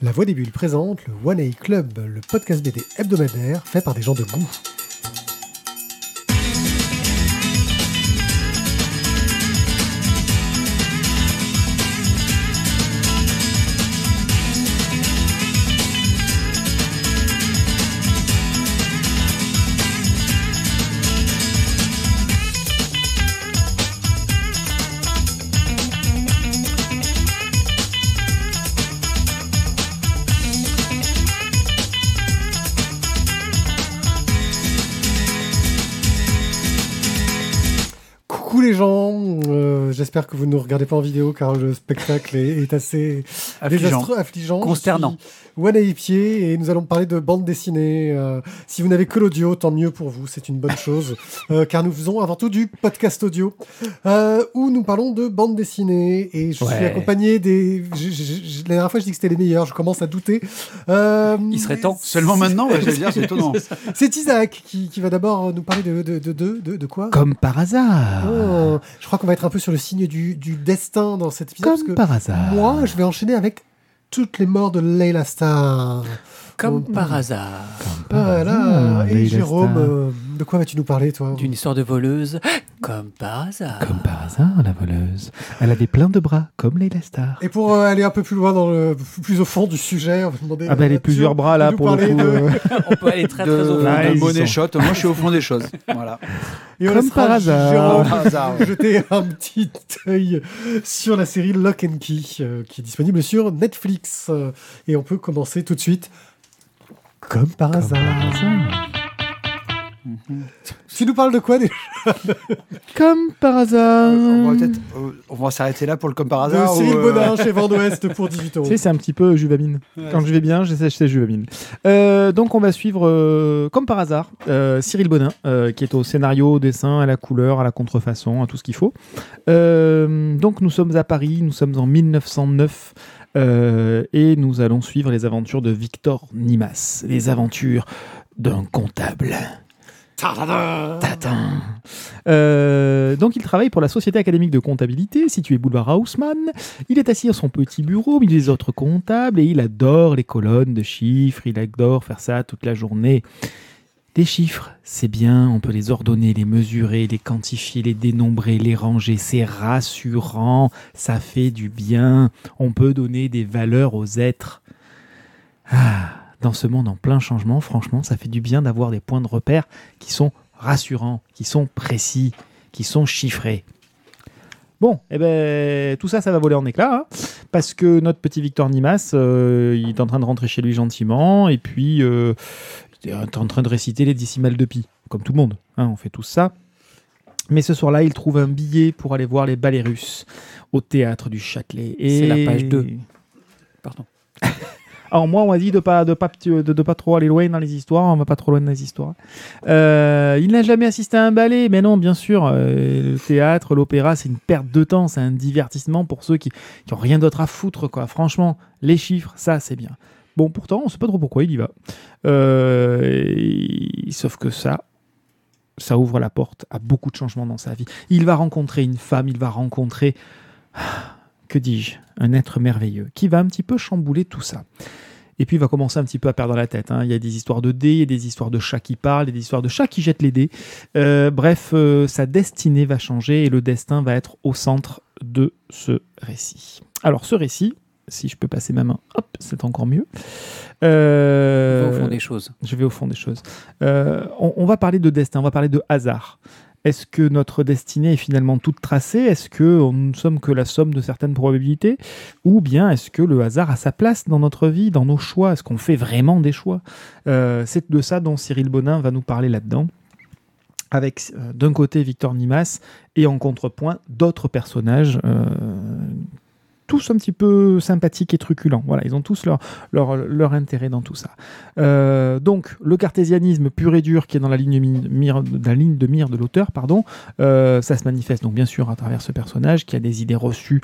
La Voix des Bulles présente le One A Club, le podcast BD hebdomadaire fait par des gens de goût. J'espère que vous ne nous regardez pas en vidéo car le spectacle est, assez Affligeant. désastreux, affligeant. Consternant. À pied et nous allons parler de bande dessinée. Euh, si vous n'avez que l'audio, tant mieux pour vous, c'est une bonne chose euh, car nous faisons avant tout du podcast audio euh, où nous parlons de bande dessinée et je suis accompagné des. je- je- je- la dernière fois je dis que c'était les meilleurs, je commence à douter. Il serait temps. Seulement maintenant, ouais, j'allais dire, c'est étonnant. C'est Isaac qui, qui va d'abord nous parler de de de de, quoi? Comme par hasard. Oh, je crois qu'on va être un peu sur le signe du, du destin dans cet épisode. Comme parce que par hasard. moi, je vais enchaîner avec toutes les morts de Layla Starr. Comme Oh, par hasard. Par Voilà. hasard, Et Jérôme, euh, de quoi vas-tu nous parler, toi D'une histoire de voleuse. Comme par hasard. Comme par hasard, la voleuse. Elle avait plein de bras, comme Leila Star. Et pour euh, aller un peu plus loin, dans le, plus au fond du sujet, on va demander. Ah bah, elle à a plusieurs bras, là, de pour le parler coup, de- euh. On peut aller très De, très au fond. Ah, de shot. Moi, je suis au fond des choses. Voilà. Et on Comme par hasard. Jérôme jeter un petit œil sur la série Lock and Key, euh, qui est disponible sur Netflix. Euh, et on peut commencer tout de suite. Comme par Comme hasard. par hasard. Tu nous parles de quoi déjà Comme par hasard. On va peut-être, euh, on va s'arrêter là pour le comme par hasard. Cyril ou, euh, Bonin chez Vent d'Ouest pour 18 euros. Tu sais, c'est un petit peu juvamine. Quand je vais bien, j'essaie c'est juvamine. Euh, donc, on va suivre, euh, comme par hasard, euh, Cyril Bonin, euh, qui est au scénario, au dessin, à la couleur, à la contrefaçon, à tout ce qu'il faut. Euh, donc, nous sommes à Paris, nous sommes en 1909. euh, et nous allons suivre les aventures de Victor Nimas, les aventures d'un comptable. Euh, donc il travaille pour la Société académique de comptabilité située boulevard Haussmann. Il est assis à son petit bureau au milieu des autres comptables et il adore les colonnes de chiffres, il adore faire ça toute la journée. Les chiffres, c'est bien, on peut les ordonner, les mesurer, les quantifier, les dénombrer, les ranger, c'est rassurant, ça fait du bien, on peut donner des valeurs aux êtres. Ah, dans ce monde en plein changement, franchement, ça fait du bien d'avoir des points de repère qui sont rassurants, qui sont précis, qui sont chiffrés. Bon, eh ben, tout ça, ça va voler en éclats, hein, parce que notre petit Victor Nimas, euh, il est en train de rentrer chez lui gentiment, et puis euh, il est en train de réciter les décimales de pi, comme tout le monde, hein, on fait tous ça. Mais ce soir-là, il trouve un billet pour aller voir les ballets russes au théâtre du Châtelet. Et... C'est la page 2. Pardon. Alors moi, on m'a dit de pas de pas de, pas trop aller loin dans les histoires. On va pas trop loin dans les histoires. Euh, il n'a jamais assisté à un ballet, mais non, bien sûr. euh, le théâtre, l'opéra, c'est une perte de temps, c'est un divertissement pour ceux qui qui ont rien d'autre à foutre, quoi. Franchement, les chiffres, ça, c'est bien. Bon, pourtant, on sait pas trop pourquoi il y va. Euh, Sauf que ça, ça ouvre la porte à beaucoup de changements dans sa vie. Il va rencontrer une femme, il va rencontrer, que dis-je, un être merveilleux qui va un petit peu chambouler tout ça. Et puis il va commencer un petit peu à perdre la tête. hein. Il y a des histoires de dés, il y a des histoires de chats qui parlent, il y a des histoires de chats qui jettent les dés. Euh, bref, euh, sa destinée va changer et le destin va être au centre de ce récit. Alors ce récit, si je peux passer ma main, hop, c'est encore mieux. Euh, Va au fond des choses. je vais au fond des choses. On, on va parler de destin, on va parler de hasard. Est-ce que notre destinée est finalement toute tracée? Est-ce que nous ne sommes que la somme de certaines probabilités? Ou bien est-ce que le hasard a sa place dans notre vie, dans nos choix? Est-ce qu'on fait vraiment des choix? Euh, C'est de ça dont Cyril Bonin va nous parler là-dedans. Avec euh, d'un côté Victor Nimas et en contrepoint d'autres personnages, euh, tous un petit peu sympathiques et truculents. Voilà, ils ont tous leur, intérêt dans tout ça. Euh, donc, le cartésianisme pur et dur qui est dans la ligne, de mire de l'auteur, pardon, euh, ça se manifeste donc bien sûr à travers ce personnage qui a des idées reçues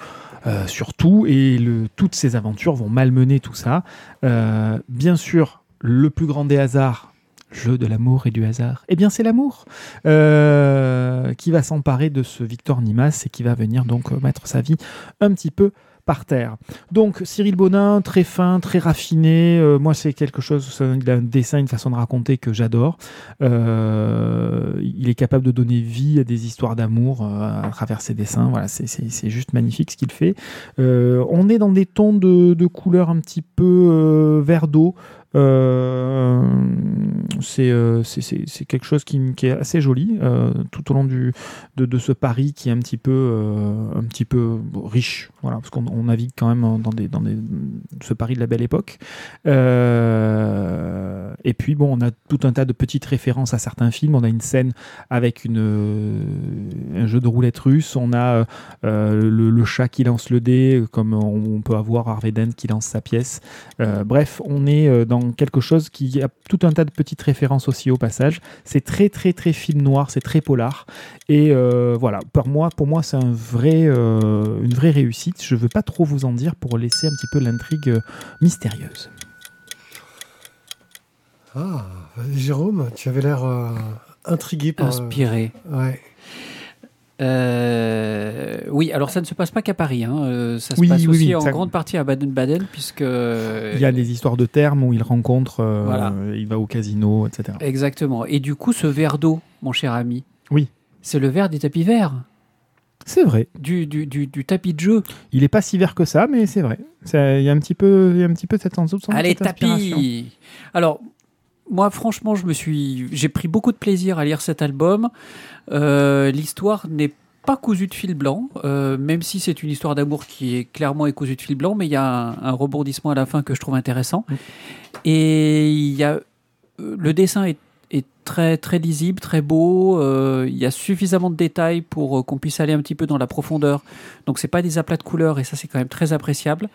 euh, sur tout et toutes ses aventures vont malmener tout ça. Bien sûr, le plus grand des hasards, jeu de l'amour et du hasard, eh bien c'est l'amour qui va s'emparer de ce Victor Nimas et qui va venir donc mettre sa vie un petit peu par terre. Donc Cyril Bonin, très fin, très raffiné. Euh, moi, c'est quelque chose, il un dessin, une façon de raconter que j'adore. Euh, il est capable de donner vie à des histoires d'amour euh, à travers ses dessins. Voilà, c'est- juste magnifique ce qu'il fait. Euh, on est dans des tons de, de couleurs un petit peu vert d'eau. Euh, c'est euh, c'est- quelque chose qui, est assez joli euh, tout au long du, de, de ce Paris qui est un petit peu, euh, un petit peu riche, voilà, parce qu'on on navigue quand même dans, des, dans des, ce Paris de la belle époque. Et puis bon, on a tout un tas de petites références à certains films. On a une scène avec une, un jeu de roulette russe. On a le, chat qui lance le dé, comme on, on peut avoir Harvey Dent qui lance sa pièce. Bref, on est euh, dans quelque chose qui a tout un tas de petites références aussi au passage. C'est très très très film noir, c'est très polar. Et euh, voilà, pour moi, pour moi c'est un vrai, euh, une vraie réussite. Je ne veux pas trop vous en dire pour laisser un petit peu l'intrigue euh, mystérieuse. Ah, Jérôme, tu avais l'air euh, intrigué par. euh, Inspiré. ouais. Euh, oui, alors ça ne se passe pas qu'à Paris. hein. Euh, ça se Oui, passe oui, aussi oui, en ça- grande partie à Baden-Baden, puisque. Il y a des histoires de termes où il rencontre, euh, Voilà. il va au casino, etc. Exactement. Et du coup, ce verre d'eau, mon cher ami. Oui. C'est le verre des tapis verts, C'est vrai. du, du, du, du tapis de jeu. Il est pas si vert que ça, mais c'est vrai. Il y a un petit peu, il y a un petit peu cette sens- Allez, cette tapis Alors, moi, franchement, je me suis, j'ai pris beaucoup de plaisir à lire cet album. Euh, L'histoire n'est pas cousue de fil blanc, euh, même si c'est une histoire d'amour qui est clairement est cousue de fil blanc, mais il y a un, un rebondissement à la fin que je trouve intéressant. Mm. Et il y a, euh, le dessin est, est très très lisible, très beau. euh, il y a suffisamment de détails pour qu'on puisse aller un petit peu dans la profondeur. Donc c'est pas des aplats de couleurs et ça c'est quand même très appréciable.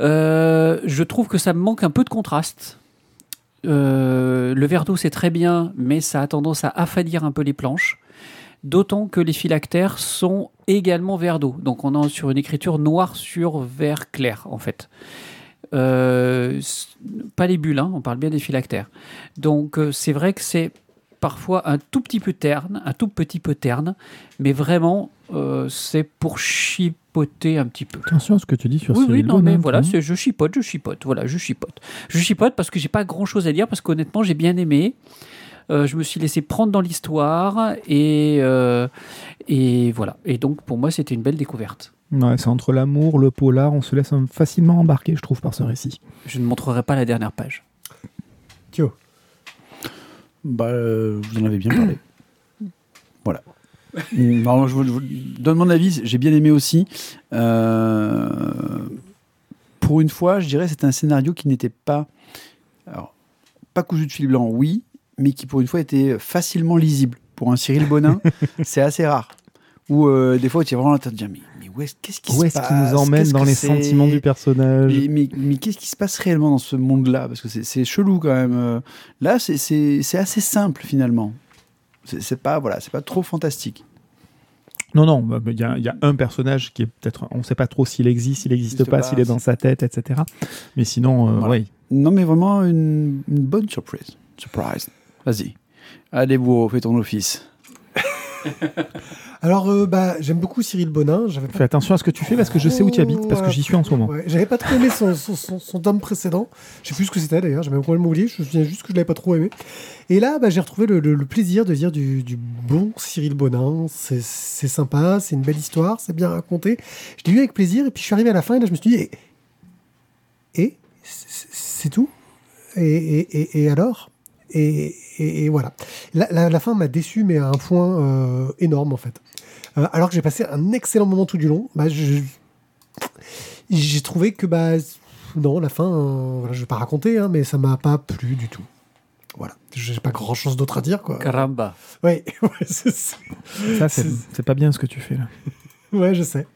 Je trouve que ça me manque un peu de contraste. Euh, le verre d'eau c'est très bien, mais ça a tendance à affadir un peu les planches. D'autant que les phylactères sont également vert d'eau. Donc on est sur une écriture noir sur vert clair en fait. Euh, pas les bulles, hein, on parle bien des phylactères. Donc euh, c'est vrai que c'est parfois un tout petit peu terne, un tout petit peu terne, mais vraiment c'est pour chipoter un petit peu. Attention à ce que tu dis sur Oui, oui, Cyril non, Bonin, mais voilà, hein. c'est je chipote, je chipote, voilà, je chipote. Je chipote parce que j'ai pas grand chose à dire, parce qu'honnêtement, j'ai bien aimé. Euh, je me suis laissé prendre dans l'histoire et, euh, et voilà. Et donc, pour moi, c'était une belle découverte. Ouais, c'est entre l'amour, le polar, on se laisse facilement embarquer, je trouve, par ce récit. Je ne montrerai pas la dernière page. Thio. Bah, euh, vous en avez bien parlé. voilà. Mm, alors, je, vous, je vous donne mon avis. J'ai bien aimé aussi. Euh, pour une fois, je dirais que c'est un scénario qui n'était pas. Alors, pas cousu de fil blanc, oui, mais qui pour une fois était facilement lisible. Pour un Cyril Bonin, c'est assez rare. Ou euh, des fois, tu es vraiment en train de dire Mais, mais où est-ce qu'est-ce qui Où se est-ce passe nous emmène Qu'est-ce dans les sentiments du personnage? Mais, mais, mais qu'est-ce qui se passe réellement dans ce monde-là? Parce que c'est- c'est chelou quand même. Euh, Là, c'est- c'est c'est assez simple finalement. C'est pas, voilà, c'est pas trop fantastique. Non, non, bah, bah, il y, a- il y a un personnage qui est peut-être. On ne sait pas trop s'il existe, s'il n'existe Existe pas, s'il est dans sa tête, etc. Mais sinon, euh, Voilà. oui. Non, mais vraiment une, une bonne surprise. Surprise. Vas-y. Allez, vous, fais ton office. Alors, euh, bah, j'aime beaucoup Cyril Bonin. J'avais Fais attention à ce que tu fais parce que je sais où tu habites, parce que j'y suis en ce moment. Ouais, j'avais pas trop aimé son, son, son- son tome précédent. Je sais plus ce que c'était d'ailleurs, même complètement oublié. Je me souviens juste que je l'avais pas trop aimé. Et là, bah, j'ai retrouvé le, le- le plaisir de lire du, du bon Cyril Bonin. C'est sympa, c'est une belle histoire, c'est bien raconté. Je l'ai lu avec plaisir et puis je suis arrivé à la fin et là, je me suis dit, et, c'est c'est tout? Et, et, et, et alors? Et, et- et voilà. La, la- la fin m'a déçu, mais à un point euh, énorme en fait. Euh, alors que j'ai passé un excellent moment tout du long, bah, j'ai trouvé que bah non la fin euh, voilà, je vais pas raconter hein, mais ça m'a pas plu du tout voilà j'ai pas grand chose d'autre à dire quoi Caramba. ouais ouais, c'est ça. Ça, c'est C'est- c'est pas bien ce que tu fais là. ouais je sais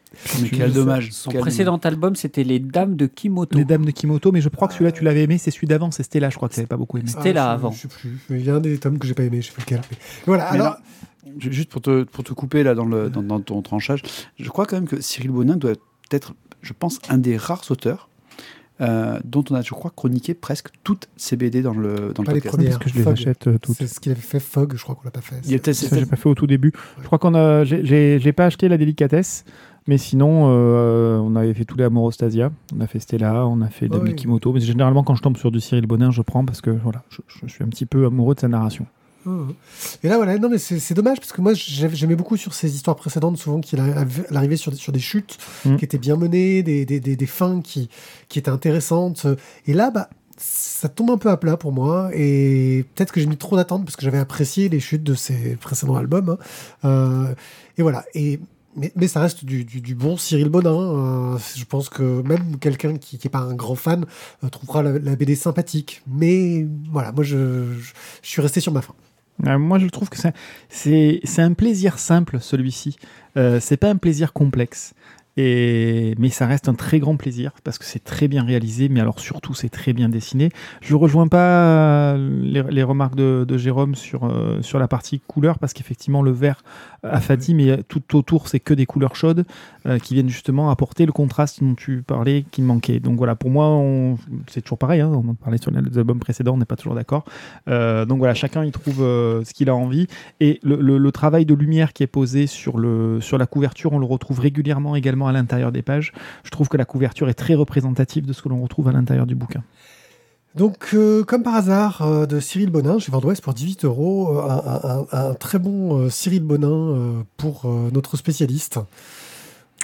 Mais quel dommage. Son Quel précédent album, c'était Les Dames de Kimoto. Les Dames de Kimoto, mais je crois que celui-là, tu l'avais aimé, c'est celui d'avant, c'est Stella, je crois que tu n'avais pas beaucoup aimé. C'était là je, avant. je sais plus il y a un des tomes que j'ai pas aimé je sais plus lequel mais voilà Mais alors là, juste pour te, pour te couper là dans, le, dans, dans ton tranchage, je crois quand même que Cyril Bonin doit être, je pense, un des rares auteurs euh, dont on a, je crois, chroniqué presque toutes ces BD dans le, dans le Pas les podcast. premières. Parce que je les Fog. achète euh, toutes. C'est ce qu'il avait fait Fog, je crois qu'on l'a pas fait. Il peut-être- Ça, j'ai pas fait au tout début. Je crois qu'on a. j'ai- J'ai pas acheté la délicatesse, mais sinon, euh, on avait fait tous les Amorostasia. On a fait Stella, on a fait oui. Mikimoto. Mais généralement, quand je tombe sur du Cyril Bonin, je prends parce que voilà, je, je- je suis un petit peu amoureux de sa narration. Et là, voilà, non, mais c'est dommage parce que moi, j'aimais beaucoup sur ces histoires précédentes, souvent qu'il arrivait sur, des- sur des chutes Mhm. qui étaient bien menées, des, des, des, des fins qui, qui étaient intéressantes. Et là, bah, ça tombe un peu à plat pour moi. Et peut-être que j'ai mis trop d'attentes parce que j'avais apprécié les chutes de ces précédents albums. hein. Euh, et voilà. Et. Mais, mais ça reste du, du, du bon Cyril Bonin. euh, je pense que même quelqu'un qui n'est pas un grand fan euh, trouvera la, la BD sympathique. Mais voilà, moi je, je, je suis resté sur ma fin. Euh, moi, je trouve que c'est- un plaisir simple, celui-ci. Euh, c'est pas un plaisir complexe. Et, mais ça reste un très grand plaisir parce que c'est très bien réalisé, mais alors surtout c'est très bien dessiné. Je rejoins pas les, les remarques de, de Jérôme sur, euh, sur la partie couleur parce qu'effectivement le vert a fati, mais tout autour c'est que des couleurs chaudes euh, qui viennent justement apporter le contraste dont tu parlais qui manquait. Donc voilà, pour moi c'est toujours pareil, hein, on en parlait sur les albums précédents, on n'est pas toujours d'accord. Euh, donc voilà, chacun il trouve euh, ce qu'il a envie. Et le, le- le travail de lumière qui est posé sur, le, sur la couverture, on le retrouve régulièrement également à l'intérieur des pages. Je trouve que la couverture est très représentative de ce que l'on retrouve à l'intérieur du bouquin. Donc, euh, comme par hasard, euh, de Cyril Bonin, chez Vendouest pour 18 euros, euh, un, très bon Cyril Bonin pour notre spécialiste.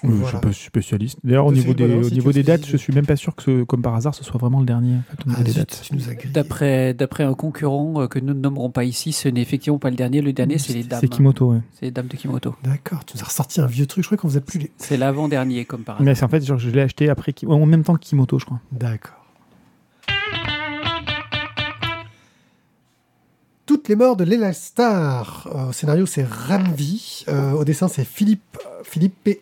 Je ne suis pas spécialiste. D'ailleurs, au niveau des, au niveau dates, je suis même pas sûr que, ce- comme par hasard, ce soit vraiment le dernier en fait, au niveau Ah, des dates. D'après d'après un concurrent euh, que nous ne nommerons pas ici, ce n'est effectivement pas le dernier. Le dernier, c'est les dames. C'est Kimoto, ouais. C'est les dames de Kimoto. D'accord, tu nous as ressorti un vieux truc, je crois qu'on faisait plus les... C'est l'avant-dernier, comme par hasard. Mais c'est en fait, genre, je l'ai acheté après, en même temps que Kimoto, je crois. D'accord. Toutes les morts de Léla Star. Euh, au scénario, c'est Ramvi. Euh, au dessin, c'est Philippe,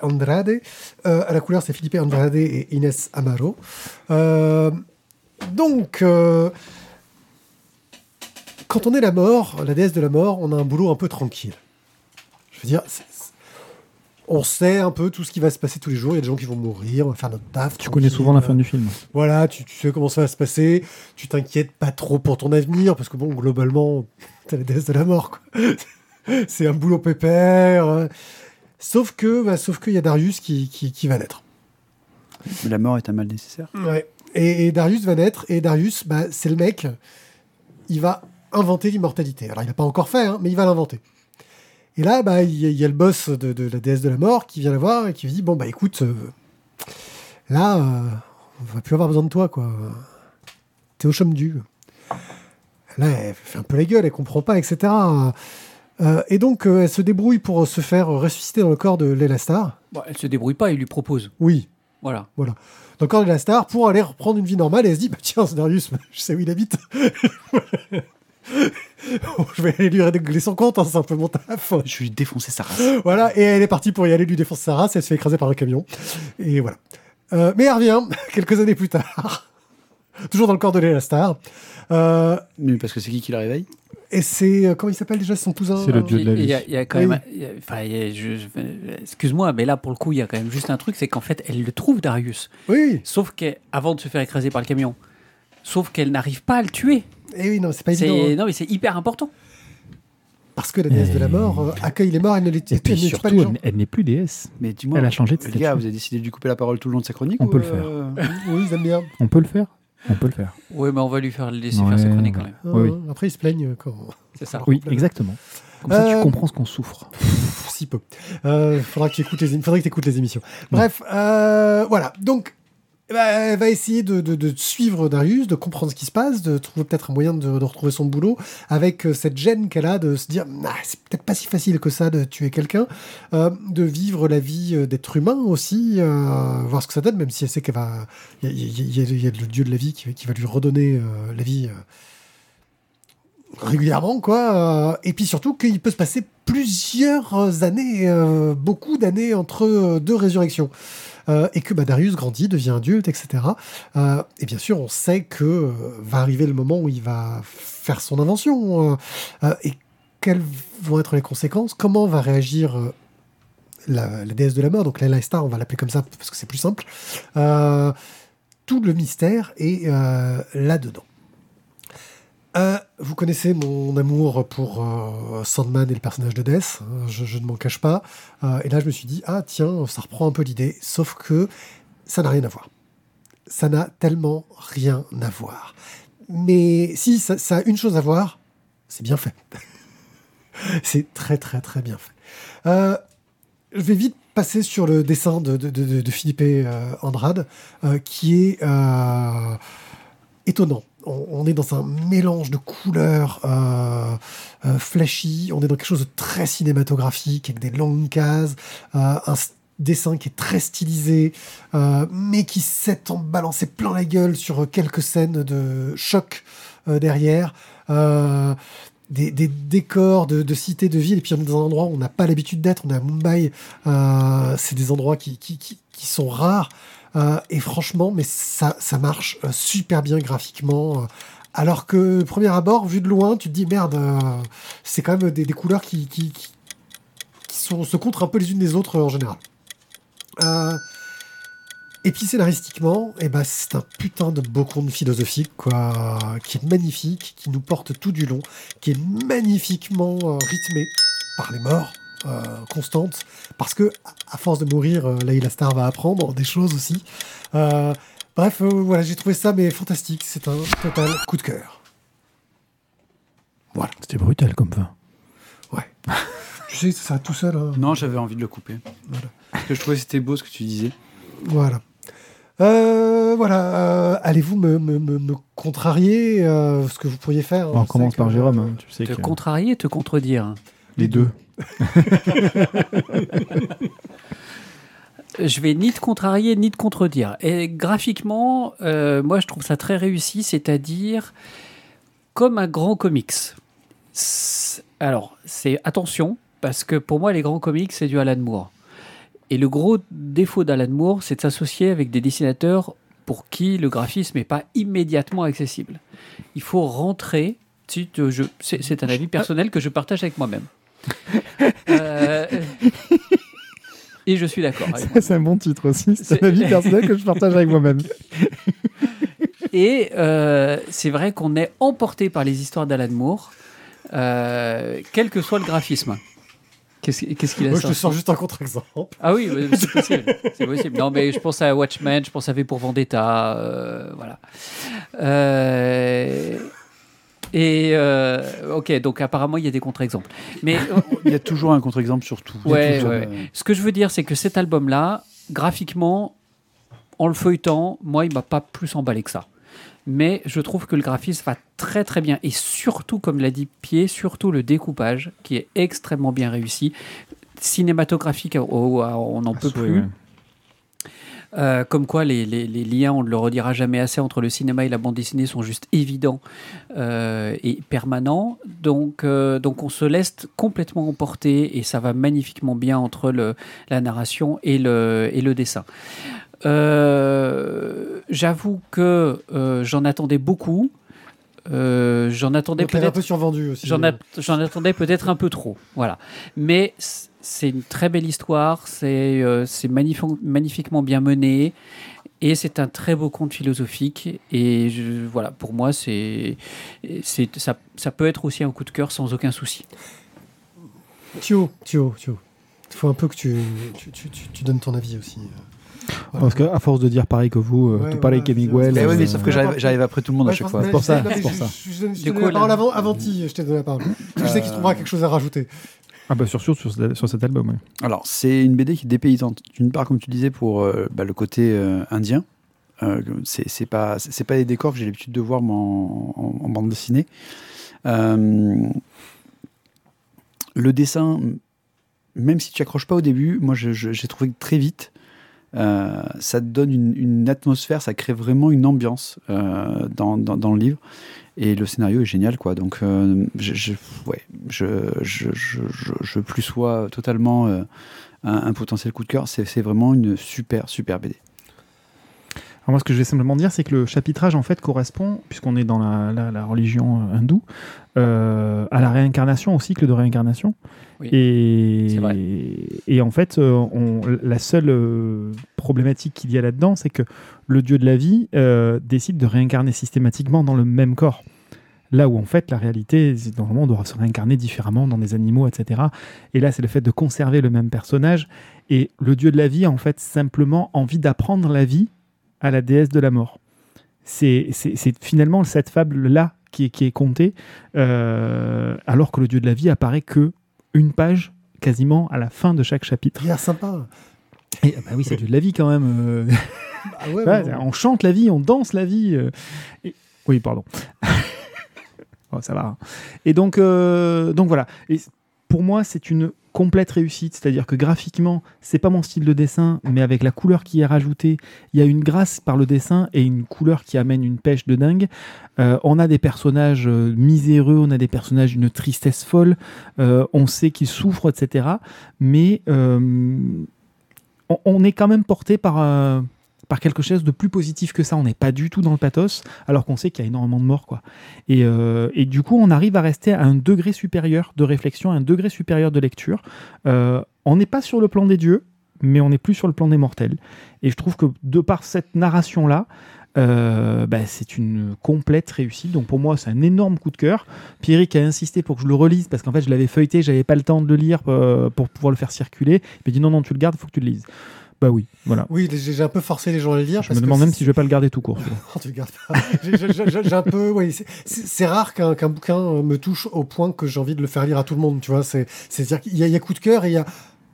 Andrade. Euh, à la couleur, c'est Felipe Andrade et Inès Amaro. Euh, donc, euh, quand on est la mort, la déesse de la mort, on a un boulot un peu tranquille. Je veux dire, on sait un peu tout ce qui va se passer tous les jours. Il y a des gens qui vont mourir, on va faire notre taf. Tu connais souvent la fin du film. Voilà, tu, tu sais comment ça va se passer, tu t'inquiètes pas trop pour ton avenir, parce que bon, globalement, t'as la déesse de la mort, quoi. C'est un boulot pépère. Sauf que, bah, sauf qu'il y a Darius qui, qui, qui va naître. Mais la mort est un mal nécessaire. Ouais. Et, et Darius va naître, et Darius, bah, c'est le mec, il va inventer l'immortalité. Alors, il n'a pas encore fait, hein, mais il va l'inventer. Et là, bah, il y, a- il y a le boss de, de la déesse de la mort qui vient la voir et qui lui dit Bon, bah écoute, euh, là, euh, on va plus avoir besoin de toi, quoi. T'es au chôme du. Là, elle fait un peu la gueule, elle comprend pas, etc. Euh, et donc, elle se débrouille pour se faire ressusciter dans le corps de Lela Star. Bon, elle se débrouille pas, il lui propose. Oui, Voilà. dans le corps de la star pour aller reprendre une vie normale et elle se dit bah tiens Darius je sais où il habite je vais aller lui régler son compte hein, c'est un peu mon taf Je lui ai défoncé sa race. voilà et elle est partie pour y aller lui défoncer sa race elle se fait écraser par un camion et voilà Euh, mais elle revient quelques années plus tard toujours dans le corps de Léla Star Euh, Mais parce que c'est qui qui la réveille? et c'est euh, comment il s'appelle déjà son cousin? C'est le dieu de la vie. il y a- il y a quand Oui. même. il y a- Enfin, il y a- je- je- excuse-moi, mais là pour le coup, il y a quand même juste un truc, c'est qu'en fait, elle le trouve Darius. oui Sauf qu'avant de se faire écraser par le camion, sauf qu'elle n'arrive pas à le tuer. Et oui non c'est pas évident hein. non, mais c'est hyper important. parce que la déesse de la mort euh, accueille les morts elle ne les tue pas surtout, les elle, gens n- elle n'est plus déesse. Mais dis-moi, Elle a changé de les statut. gars, vous avez décidé de lui couper la parole tout le long de sa chronique On ou, peut le euh, oui ils aiment bien On peut le faire On peut le faire. Oui, mais on va lui faire laisser Ouais, faire sa chronique quand même. Oui, Euh, après ils se plaignent quand C'est ça. Oui, exactement. Comme ça, Euh, tu comprends ce qu'on souffre. Pff, si peu. Euh, faudra que tu écoutes les, émi- faudrait que tu écoutes les émissions. Bref, euh, voilà. Donc, eh ben, elle va essayer de, suivre Darius, de comprendre ce qui se passe, de trouver peut-être un moyen de, retrouver son boulot avec euh, cette gêne qu'elle a de se dire Ah, c'est peut-être pas si facile que ça de tuer quelqu'un, euh, de vivre la vie euh, d'être humain aussi, voir ce que ça donne, même si elle sait qu'elle va. Il y, a- le dieu de la vie qui, va lui redonner la vie. régulièrement, quoi. Et puis surtout qu'il peut se passer plusieurs années, beaucoup d'années entre deux résurrections. Euh, et que bah, Darius grandit, devient adulte, etc. Euh, et bien sûr, on sait que euh, va arriver le moment où il va faire son invention. et quelles vont être les conséquences Comment va réagir la, la déesse de la mort Donc Layla Star, on va l'appeler comme ça parce que c'est plus simple. Tout le mystère est là-dedans. Euh, vous connaissez mon amour pour euh, Sandman et le personnage de Death, hein, je, ne m'en cache pas. Euh, et là, je me suis dit, ah tiens, ça reprend un peu l'idée, sauf que ça n'a rien à voir. Ça n'a tellement rien à voir. Mais si, ça, a une chose à voir, c'est bien fait. c'est très très très bien fait. Je vais vite passer sur le dessin de, Philippe Andrade, qui est étonnant. On, est dans un mélange de couleurs euh, euh, flashy, on est dans quelque chose de très cinématographique, avec des longues cases, euh, un dessin qui est très stylisé, mais qui s'est en balancé plein la gueule sur quelques scènes de choc derrière. Des, décors de, de cités, de villes, et puis on est dans un endroit où on n'a pas l'habitude d'être, on est à Mumbai, c'est des endroits qui sont rares, euh, et franchement, mais ça, marche euh, super bien graphiquement, alors que premier abord, vu de loin, tu te dis merde, euh, c'est quand même des, couleurs qui, se contre un peu les unes des autres en général. Et puis scénaristiquement, eh ben, c'est un putain de beau conte philosophique, quoi, qui est magnifique, qui nous porte tout du long, qui est magnifiquement rythmé par les morts euh, constantes, parce que à- force de mourir, euh, Layla Star va apprendre des choses aussi. Euh, bref, euh, voilà, j'ai trouvé ça mais fantastique. C'est un total coup de cœur. Voilà. C'était brutal comme fin. Ouais. tu sais, ça va tout seul. hein. Non, j'avais envie de le couper. Voilà. Parce que je trouvais que c'était beau ce que tu disais. Voilà. Euh, voilà. euh, Allez-vous me, me, me, me contrarier euh, ce que vous pourriez faire on je commence par Jérôme, hein, tu sais Te que- contrarier, te contredire. les deux. Je vais ni te contrarier ni te contredire. Et graphiquement, euh, moi je trouve ça très réussi, c'est-à-dire comme un grand comics. Alors, c'est attention, parce que pour moi, les grands comics, c'est du Alan Moore. Et le gros défaut d'Alan Moore, c'est de s'associer avec des dessinateurs pour qui le graphisme n'est pas immédiatement accessible. Il faut rentrer. si c'est un avis personnel que je partage avec moi-même. Euh, et je suis d'accord. c'est un bon titre aussi. C'est C'est- un avis personnel que je partage avec moi-même. Et euh, c'est vrai qu'on est emporté par les histoires d'Alan Moore, euh, quel que soit le graphisme. Qu'est-ce qu'il a Moi, je te sors juste un contre-exemple. Ah oui, mais c'est possible. C'est possible. Non, mais je pense à Watchmen, je pense à V pour Vendetta, euh, voilà. Et euh, ok, donc apparemment il y a des contre-exemples. Mais Il y a toujours un contre-exemple sur tout. Ouais, toujours, ouais. euh, ce que je veux dire, c'est que cet album-là, graphiquement, en le feuilletant, moi, il m'a pas plus emballé que ça. Mais je trouve que le graphisme va très très bien. Et surtout, comme l'a dit Pied, surtout le découpage, qui est extrêmement bien réussi. Cinématographique, oh, on n'en peut plus. Euh, comme quoi, les, les- les liens, on ne le redira jamais assez, entre le cinéma et la bande dessinée sont juste évidents euh, et permanents. Donc, euh, donc, on se laisse complètement emporter et ça va magnifiquement bien entre le, la narration et le, et le dessin. J'avoue que j'en attendais beaucoup. Euh, j'en attendais est un peut-être peu survendu aussi. J'en, a- attendais peut-être un peu trop, voilà. Mais c'est une très belle histoire, c'est, euh, magnif- magnifiquement bien mené, et c'est un très beau conte philosophique. Et je- voilà, pour moi, c'est, ça, ça peut être aussi un coup de cœur sans aucun souci. Thio, Thio, Thio. Il faut un peu que tu, tu, tu, tu- tu donnes ton avis aussi. Parce qu'à force de dire pareil que vous, euh, Ouais, tout pareil voilà, qu'Hemingway. c'est- Eh oui, euh, mais sauf que j'arrive après tout le monde à Ouais, chaque fois. C'est pour ça, non, mais c'est pour je- te donne la parole avant, avant je t'ai donné la parole. Je sais qu'il trouvera quelque chose à rajouter. Ah bah sur, sur cet album. Alors, c'est une BD qui est dépaysante. D'une part, comme tu disais, pour euh, bah, le côté euh, indien. Euh, c'est pas, c'est pas des décors que j'ai l'habitude de voir en, bande dessinée. Euh, le dessin, même si tu accroches pas au début, moi j'ai trouvé que très vite, ça donne une, atmosphère, ça crée vraiment une ambiance dans le livre. Et le scénario est génial, quoi. Donc, euh, je, je- ouais, je, je, je, plus sois totalement euh, un, potentiel coup de cœur. C'est vraiment une super, super BD. Alors moi, ce que je vais simplement dire, c'est que le chapitrage, en fait, correspond, puisqu'on est dans la religion euh, hindoue, euh, à la réincarnation, au cycle de réincarnation. Oui, et, c'est vrai. et en fait, euh, on- la seule euh, problématique qu'il y a là-dedans, c'est que le dieu de la vie euh, décide de réincarner systématiquement dans le même corps. Là où en fait la réalité, normalement on doit se réincarner différemment dans des animaux, etc. Et là c'est le fait de conserver le même personnage. Et le dieu de la vie a en fait simplement envie d'apprendre la vie à la déesse de la mort. C'est finalement cette fable-là qui est, qui est comptée, euh, alors que le dieu de la vie apparaît que une page quasiment à la fin de chaque chapitre. L'air sympa. Et, ah bah oui, c'est le dieu de la vie quand même. euh. Ah ouais, bon. on chante la vie, on danse la vie. euh, et- Oui, pardon. Oh, ça va. hein. Et donc, euh, donc voilà. Et pour moi, c'est une complète réussite. C'est-à-dire que graphiquement, c'est pas mon style de dessin, mais avec la couleur qui est rajoutée, il y a une grâce par le dessin et une couleur qui amène une pêche de dingue. Euh, on a des personnages euh, miséreux, on a des personnages d'une tristesse folle. euh, on sait qu'ils souffrent, etc. Mais euh, on, on est quand même porté par un par quelque chose de plus positif que ça. On n'est pas du tout dans le pathos, alors qu'on sait qu'il y a énormément de morts. Quoi. Et, euh, du coup, on arrive à rester à un degré supérieur de réflexion, à un degré supérieur de lecture. Euh, on n'est pas sur le plan des dieux, mais on est plus sur le plan des mortels. Et je trouve que de par cette narration-là, euh, bah, c'est une complète réussite. Donc pour moi, c'est un énorme coup de cœur. Pierrick a insisté pour que je le relise parce qu'en fait, je l'avais feuilleté, j'avais pas le temps de le lire pour pouvoir le faire circuler. Il m'a dit non, non, tu le gardes, il faut que tu le lises. Bah oui, voilà. Oui, j'ai un peu forcé les gens à le lire. Je parce me demande même si je vais pas le garder tout court. Oh, tu le gardes pas. J'ai- un peu, oui, c'est- rare qu'un bouquin euh, me touche au point que j'ai envie de le faire lire à tout le monde, tu vois. C'est, c'est-à-dire qu'il y, y a coup de cœur et il y a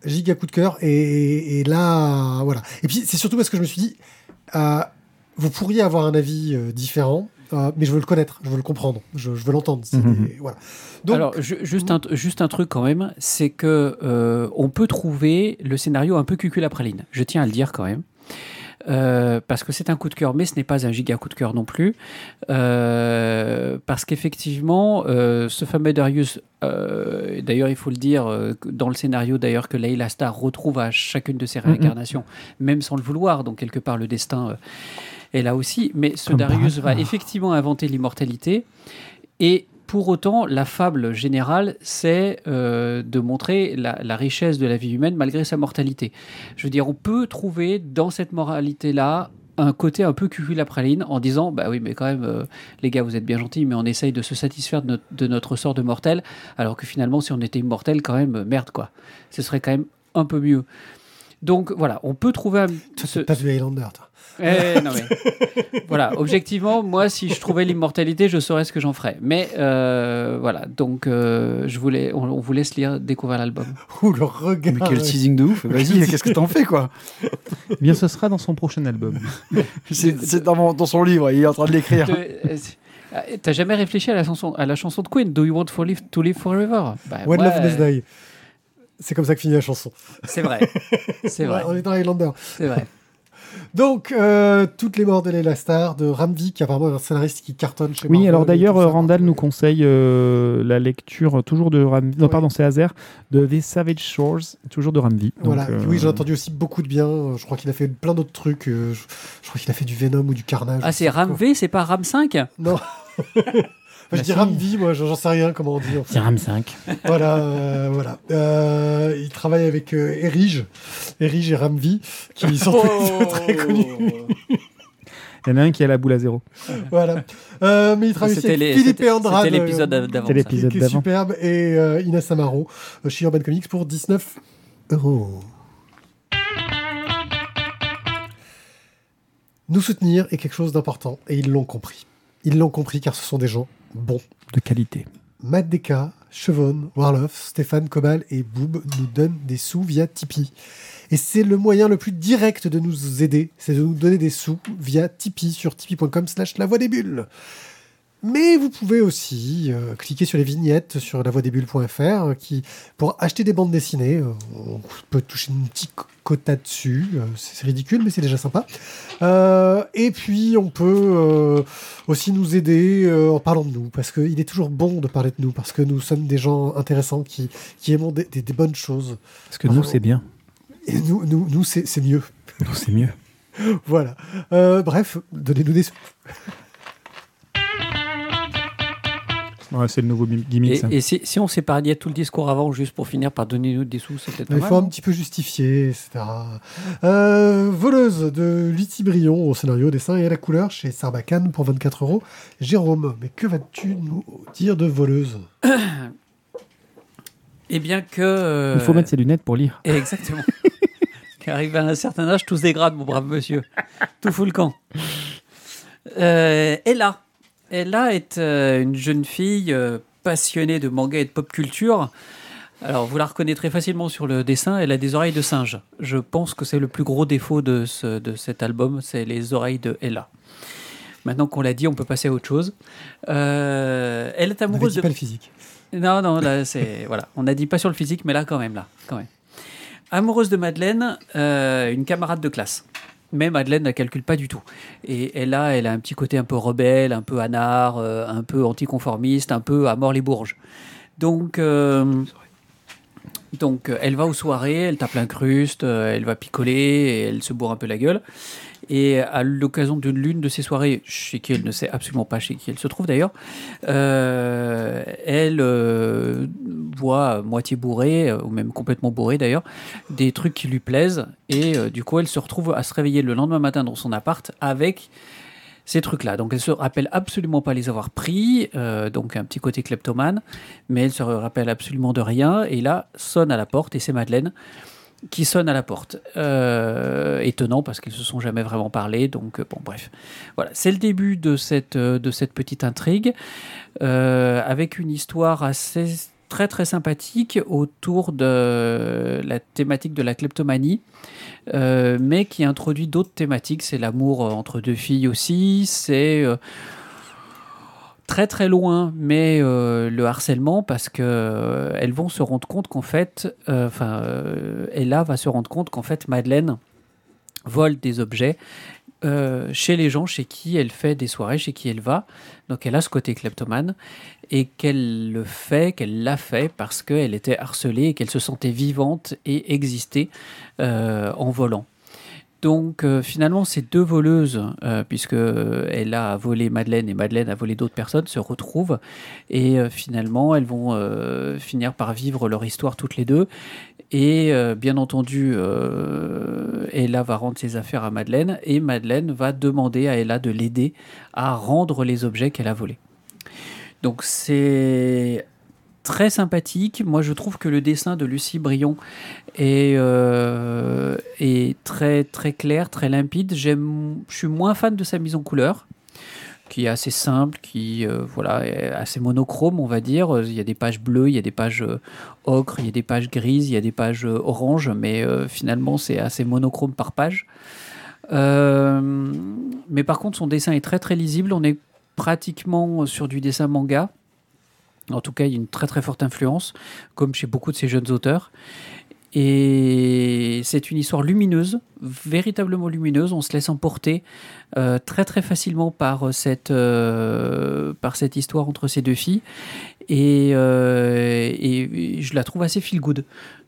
giga coup de cœur et là, voilà. Et puis c'est surtout parce que je me suis dit, euh, vous pourriez avoir un avis euh, différent, euh, mais je veux le connaître, je veux le comprendre, je, je veux l'entendre. Mhm. voilà. Donc, Alors, ju- juste, un, juste un truc quand même, c'est que euh, on peut trouver le scénario un peu cucul après ligne. Je tiens à le dire quand même. Euh, parce que c'est un coup de cœur, mais ce n'est pas un giga coup de cœur non plus. Euh, parce qu'effectivement, euh, ce fameux Darius, euh, d'ailleurs il faut le dire euh, dans le scénario d'ailleurs que Layla Star retrouve à chacune de ses Mhm. réincarnations, même sans le vouloir, donc quelque part le destin euh, est là aussi. Mais ce Darius va effectivement inventer l'immortalité. Et pour autant, la fable générale, c'est euh, de montrer la, la richesse de la vie humaine malgré sa mortalité. Je veux dire, on peut trouver dans cette moralité-là un côté un peu cuculapraline en disant bah oui mais quand même euh, les gars vous êtes bien gentils mais on essaye de se satisfaire de notre, de notre sort de mortel alors que finalement si on était immortel quand même euh, merde quoi ce serait quand même un peu mieux donc voilà on peut trouver un, ce- pas Highlander, toi. Eh, non mais voilà, objectivement, moi, si je trouvais l'immortalité, je saurais ce que j'en ferais. Mais euh, voilà, donc euh, je voulais, on, on vous laisse lire, découvrir l'album. Ouh, le regard. Mais quel ouais. teasing de ouf Vas-y, qu'est-ce que t'en fais, quoi? Eh bien, ce sera dans son prochain album. C'est dans, dans son livre, il est en train de l'écrire. Euh, T'as jamais réfléchi à la chanson, à la chanson de Queen, Do You Want for live, to Live Forever? Bah, When ouais, Love Must Die. C'est comme ça que finit la chanson. C'est vrai, c'est vrai, Ouais, on est dans Highlander. c'est vrai. Donc, euh, toutes les morts de Leila Star, de Ramvi, qui est apparemment un scénariste qui cartonne chez Oui, Marvel alors d'ailleurs, ça. euh, Randall nous conseille euh, la lecture toujours de Ram... Non, Ouais. pardon, c'est Hazer, de The Savage Shores, toujours de Ramvi. Voilà, euh, oui, j'ai entendu aussi beaucoup de bien. Je crois qu'il a fait plein d'autres trucs. Je, je crois qu'il a fait du Venom ou du Carnage. Ah, c'est Ram V, c'est pas Ram 5 Non. Enfin, je Bah dis si. Ramvi, moi, j'en sais rien comment on dit. en fait. C'est Ram 5. voilà, euh, voilà. Euh, il travaille avec euh, Erige, Erige et Ramvi, qui sont Oh. très connus. Il y en a un qui a la boule à zéro. Voilà. Euh, mais il travaille avec les- Philippe et Andrade. c'était l'épisode euh, d'avant. C'était l'épisode qui est d'avant. superbe, et euh, Inès Amaro chez Urban Comics pour 19 euros. Nous soutenir est quelque chose d'important, et ils l'ont compris. Ils l'ont compris car ce sont des gens bons. De qualité. Matt Deka, Chevon, Warloff, Stéphane Cobal et Boob nous donnent des sous via Tipeee. Et c'est le moyen le plus direct de nous aider, c'est de nous donner des sous via Tipeee sur tipeee.com slash la voix des bulles. Mais vous pouvez aussi euh, cliquer sur les vignettes sur lavoidesbulles.fr euh, qui, pour acheter des bandes dessinées, euh, on peut toucher une petite quota dessus. c'est ridicule, mais c'est déjà sympa. Et puis, on peut aussi nous aider en parlant de nous, parce qu'il est toujours bon de parler de nous, parce que nous sommes des gens intéressants qui, qui aimons des, des- des bonnes choses. Parce que nous, c'est bien. Et nous, nous, nous c'est mieux. Nous, c'est mieux. voilà. Bref, donnez-nous des sous. Ouais, c'est le nouveau mi- gimmick. Et, ça. et si, si on s'épargnait tout le discours avant, juste pour finir par donner nous des sous, c'est peut-être pas Il faut un petit peu justifier, etc. Euh, voleuse de Lutti Brion au scénario, au dessin et à la couleur chez Sarbacane pour 24 euros. Jérôme, mais que vas-tu nous dire de voleuse Eh bien que... euh, Il faut mettre ses lunettes pour lire. Exactement. Qu'arrive à un certain âge, tout se dégrade, mon brave monsieur. Tout fout le camp. Euh, Ella. Ella est euh, une jeune fille euh, passionnée de manga et de pop culture. Alors, vous la reconnaîtrez facilement sur le dessin, elle a des oreilles de singe. Je pense que c'est le plus gros défaut de, ce- de cet album, c'est les oreilles de Ella. Maintenant qu'on l'a dit, on peut passer à autre chose. Euh, elle est On amoureuse dit de... pas le physique. Non, non, là, c'est. voilà. On n'a dit pas sur le physique, mais là, quand même, là. Quand même. Amoureuse de Madeleine, euh, une camarade de classe. Mais Madeleine ne calcule pas du tout. Et elle a, elle a un petit côté un peu rebelle, un peu anard, euh, un peu anticonformiste, un peu à mort les bourges. Donc, euh, donc euh, elle va aux soirées, elle tape l'incruste, euh, elle va picoler, elle se bourre un peu la gueule. Et à l'occasion d'une l'une de ces soirées, chez qui elle ne sait absolument pas chez qui elle se trouve d'ailleurs, euh, elle voit moitié bourrée, ou même complètement bourrée d'ailleurs, des trucs qui lui plaisent. Et du coup, elle se retrouve à se réveiller le lendemain matin dans son appart avec ces trucs-là. Donc elle se rappelle absolument pas les avoir pris, euh, donc un petit côté kleptomane, mais elle se rappelle absolument de rien. Et là, sonne à la porte et c'est Madeleine qui sonne à la porte. Euh, étonnant parce qu'ils se sont jamais vraiment parlé. Donc euh, bon, bref, voilà, c'est le début de cette petite intrigue avec une histoire assez très très sympathique autour de la thématique de la kleptomanie. Euh, mais qui introduit d'autres thématiques. C'est l'amour euh, entre deux filles aussi. C'est euh, très très loin, mais le harcèlement parce que elles vont se rendre compte qu'en fait, enfin, Ella va se rendre compte qu'en fait Madeleine vole des objets euh, chez les gens chez qui elle fait des soirées, chez qui elle va. Donc elle a ce côté kleptomane et qu'elle le fait, qu'elle l'a fait parce qu'elle était harcelée et qu'elle se sentait vivante et exister euh, en volant. Donc euh, finalement, ces deux voleuses, euh, puisque euh, elle a volé Madeleine et Madeleine a volé d'autres personnes, se retrouvent et finalement, elles vont finir par vivre leur histoire toutes les deux. Et bien entendu, Ella va rendre ses affaires à Madeleine et Madeleine va demander à Ella de l'aider à rendre les objets qu'elle a volés. Donc c'est très sympathique. Moi, je trouve que le dessin de Lucie Brion est, euh, très très clair, très limpide. Je suis moins fan de sa mise en couleur qui est assez simple, qui euh, voilà, est assez monochrome, on va dire. Il y a des pages bleues, il y a des pages euh, ocre, il y a des pages grises, il y a des pages orange, mais finalement c'est assez monochrome par page. Mais par contre, son dessin est très très lisible. On est pratiquement sur du dessin manga. En tout cas, il y a une très très forte influence, comme chez beaucoup de ces jeunes auteurs. Et c'est une histoire lumineuse, véritablement lumineuse. On se laisse emporter euh, très très facilement par cette, euh, par cette histoire entre ces deux filles. Et, euh, je la trouve assez feel good.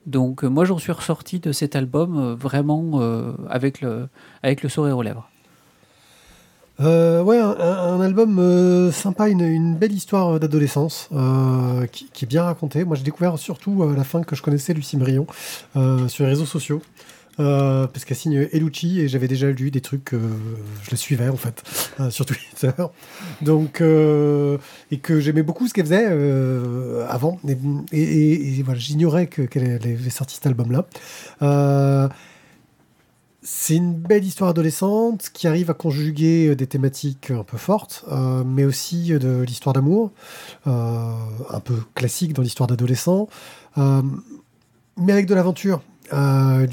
Donc euh, moi j'en suis ressorti de cet album euh, vraiment euh, avec, le, avec le sourire aux lèvres. Euh, ouais, un, album euh, sympa, une, belle histoire d'adolescence euh, qui, qui est bien racontée. Moi, j'ai découvert surtout à la fin que je connaissais Lucie Brion sur les réseaux sociaux. Parce qu'elle signe Elucci et j'avais déjà lu des trucs, je la suivais en fait, sur Twitter. Donc, et que j'aimais beaucoup ce qu'elle faisait avant. Et, voilà, j'ignorais que- qu'elle avait sorti cet album-là. Euh, c'est une belle histoire adolescente qui arrive à conjuguer euh, des thématiques un peu fortes, euh, mais aussi euh, de l'histoire d'amour, un peu classique dans l'histoire d'adolescent, mais avec de l'aventure, ce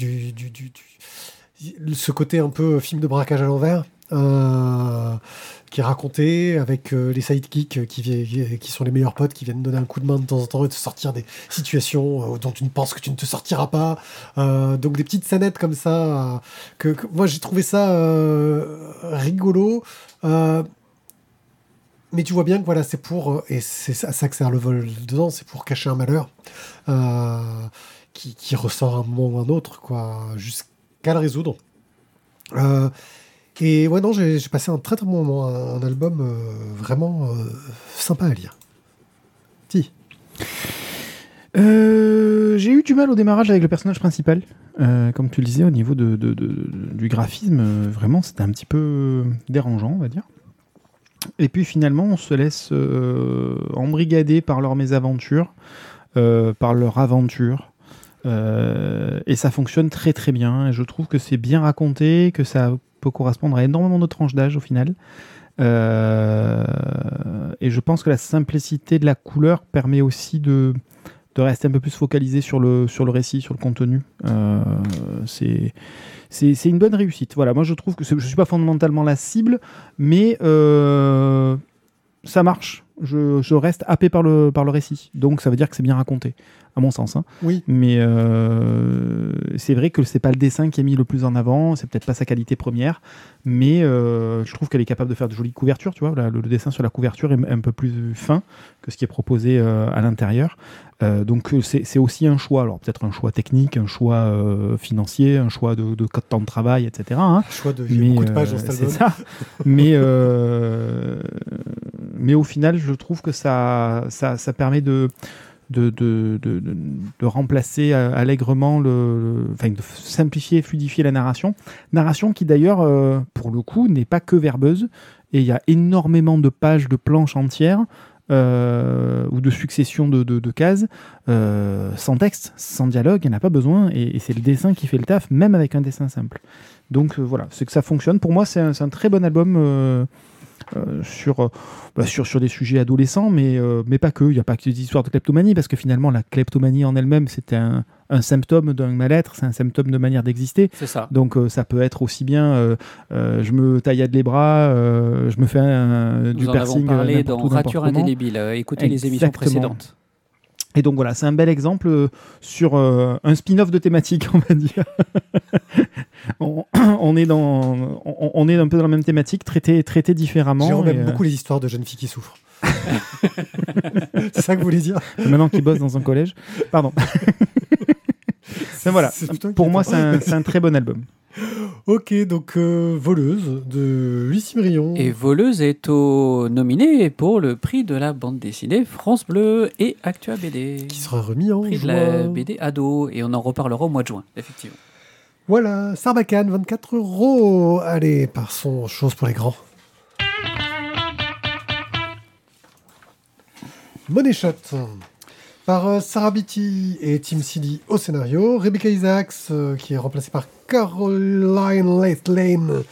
côté un peu film de braquage à l'envers. Euh, qui est raconté avec euh, les sidekicks qui, vi- qui sont les meilleurs potes qui viennent donner un coup de main de temps en temps et te sortir des situations euh, dont tu ne penses que tu ne te sortiras pas. Euh, donc des petites scénettes comme ça euh, que, moi j'ai trouvé ça euh, rigolo. Euh, mais tu vois bien que voilà, c'est pour, euh, et c'est à ça que sert le vol dedans, c'est pour cacher un malheur euh, qui, ressort à un moment ou un autre, quoi, jusqu'à le résoudre. Et ouais, non, j'ai passé un très très bon moment. Un, album euh, vraiment euh, sympa à lire. Si. Euh, j'ai eu du mal au démarrage avec le personnage principal. Comme tu le disais, au niveau de, du graphisme, vraiment, c'était un petit peu dérangeant, on va dire. Et puis finalement, on se laisse embrigader par leurs mésaventures, par leur aventure. Et ça fonctionne très très bien. Et je trouve que c'est bien raconté, que ça peut correspondre à énormément de tranches d'âge au final. Euh, et je pense que la simplicité de la couleur permet aussi de, de rester un peu plus focalisé sur le, sur le récit, sur le contenu. Euh, c'est, c'est, une bonne réussite. Voilà, moi je trouve que je ne suis pas fondamentalement la cible, mais euh, ça marche. Je, je reste happé par le, par le récit. Donc ça veut dire que c'est bien raconté, à mon sens. hein. Oui. Mais euh, c'est vrai que c'est pas le dessin qui est mis le plus en avant, c'est peut-être pas sa qualité première, mais euh, je trouve qu'elle est capable de faire de jolies couvertures. Tu vois, le, le dessin sur la couverture est un peu plus fin que ce qui est proposé euh, à l'intérieur. Donc c'est aussi un choix. Alors peut-être un choix technique, un choix financier, un choix de, de temps de travail, etc. hein. Choix de. A beaucoup de pages dans cet c'est album. ça. mais, mais au final, je trouve que ça, ça, permet de, remplacer euh, allègrement, le, enfin, de simplifier et fluidifier la narration. Narration qui d'ailleurs, euh, pour le coup, n'est pas que verbeuse. Et il y a énormément de pages, de planches entières. euh, ou de succession de, cases sans texte, sans dialogue, il n'y en a pas besoin et, c'est le dessin qui fait le taf, même avec un dessin simple. Donc voilà, c'est que ça fonctionne. Pour moi, c'est un très bon album euh, sur, euh, bah, sur, sur des sujets adolescents, mais, euh, mais pas que. Il n'y a pas que des histoires de kleptomanie, parce que finalement, la kleptomanie en elle-même, c'est un, un symptôme d'un mal-être, c'est un symptôme de manière d'exister. C'est ça. Donc euh, ça peut être aussi bien, je me taillade les bras, je me fais un, du en piercing avons parlé dans Rature indélébile. Écoutez les émissions précédentes. Et donc voilà, c'est un bel exemple euh, sur euh, un spin-off de thématique, on va dire. on, on est dans, on, on est un peu dans la même thématique, traité, traité différemment. Jérôme aime euh, beaucoup les histoires de jeunes filles qui souffrent. c'est ça que vous voulez dire maintenant qu'il bosse dans un collège. Pardon. Mais voilà, pour moi, c'est inquiétant. un, c'est un très bon album. Ok, donc euh, Voleuse de Lucie Brion. Et Voleuse est au nominé pour le prix de la bande dessinée France Bleu et Actua BD. qui sera remis en prix de la juin. BD ado et on en reparlera au mois de juin, effectivement. Voilà, Sarbacane, 24 euros. Allez, passons aux choses pour les grands. Money Shot. Par euh, Sarah Beatty et Tim Seeley au scénario. Rebecca Isaacs, euh, qui est remplacée par Caroline Lane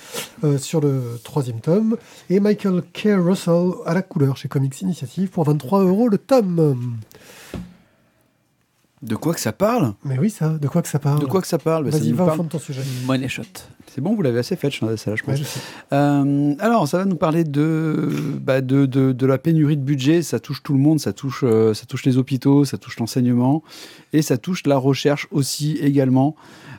euh, sur le troisième tome. Et Michael K. Russell à la couleur chez Comics Initiative pour 23 euros le tome. De quoi que ça parle Mais oui, ça, de quoi que ça parle De quoi que ça parle Bah, Vas-y, va au fond de ton sujet. Money Shot. C'est bon, vous l'avez assez fait, celle-là, je pense. Ouais, je. Euh, alors, ça va nous parler de, bah, de, de, de la pénurie de budget. Ça touche tout le monde, ça touche, euh, ça touche les hôpitaux, ça touche l'enseignement et ça touche la recherche aussi également.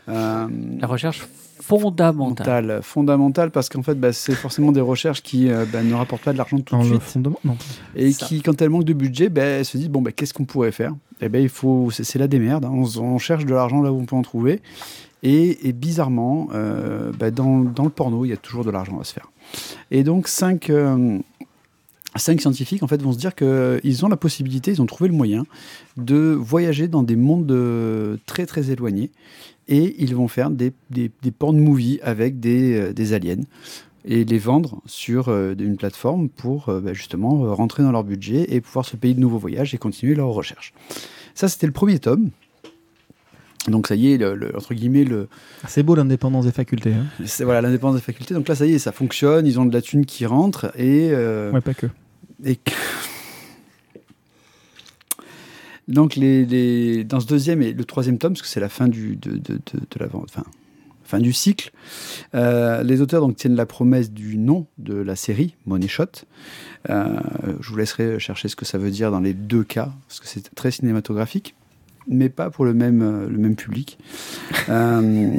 Euh, La recherche fondamentale. fondamentale, parce qu'en fait, bah, c'est forcément des recherches qui euh, bah, ne rapportent pas de l'argent tout de suite non. et Ça. qui, quand elles manquent de budget, bah, elles se disent bon, bah, qu'est-ce qu'on pourrait faire? Eh ben, il faut, c'est la démerde. hein. On, cherche de l'argent là où on peut en trouver. Et, et bizarrement, euh, bah, dans, dans le porno, il y a toujours de l'argent à se faire. Et donc, cinq, euh, cinq scientifiques en fait, vont se dire qu'ils ont la possibilité, ils ont trouvé le moyen de voyager dans des mondes très très éloignés. Et ils vont faire des, des, des porn movies avec des, euh, des aliens et les vendre sur euh, une plateforme pour euh, bah, justement rentrer dans leur budget et pouvoir se payer de nouveaux voyages et continuer leurs recherches. Ça, c'était le premier tome. Donc ça y est, le, le- entre guillemets, le, C'est beau l'indépendance des facultés. hein. c'est voilà l'indépendance des facultés. Donc là, ça y est, ça fonctionne. Ils ont de la thune qui rentre et, euh, Ouais, pas que. et que- donc les, dans ce deuxième et le troisième tome, parce que c'est la fin du de, de, de, la fin du cycle, euh, les auteurs donc tiennent la promesse du nom de la série Money Shot. Euh, je vous laisserai chercher ce que ça veut dire dans les deux cas, parce que c'est très cinématographique, mais pas pour le même le même public. Euh,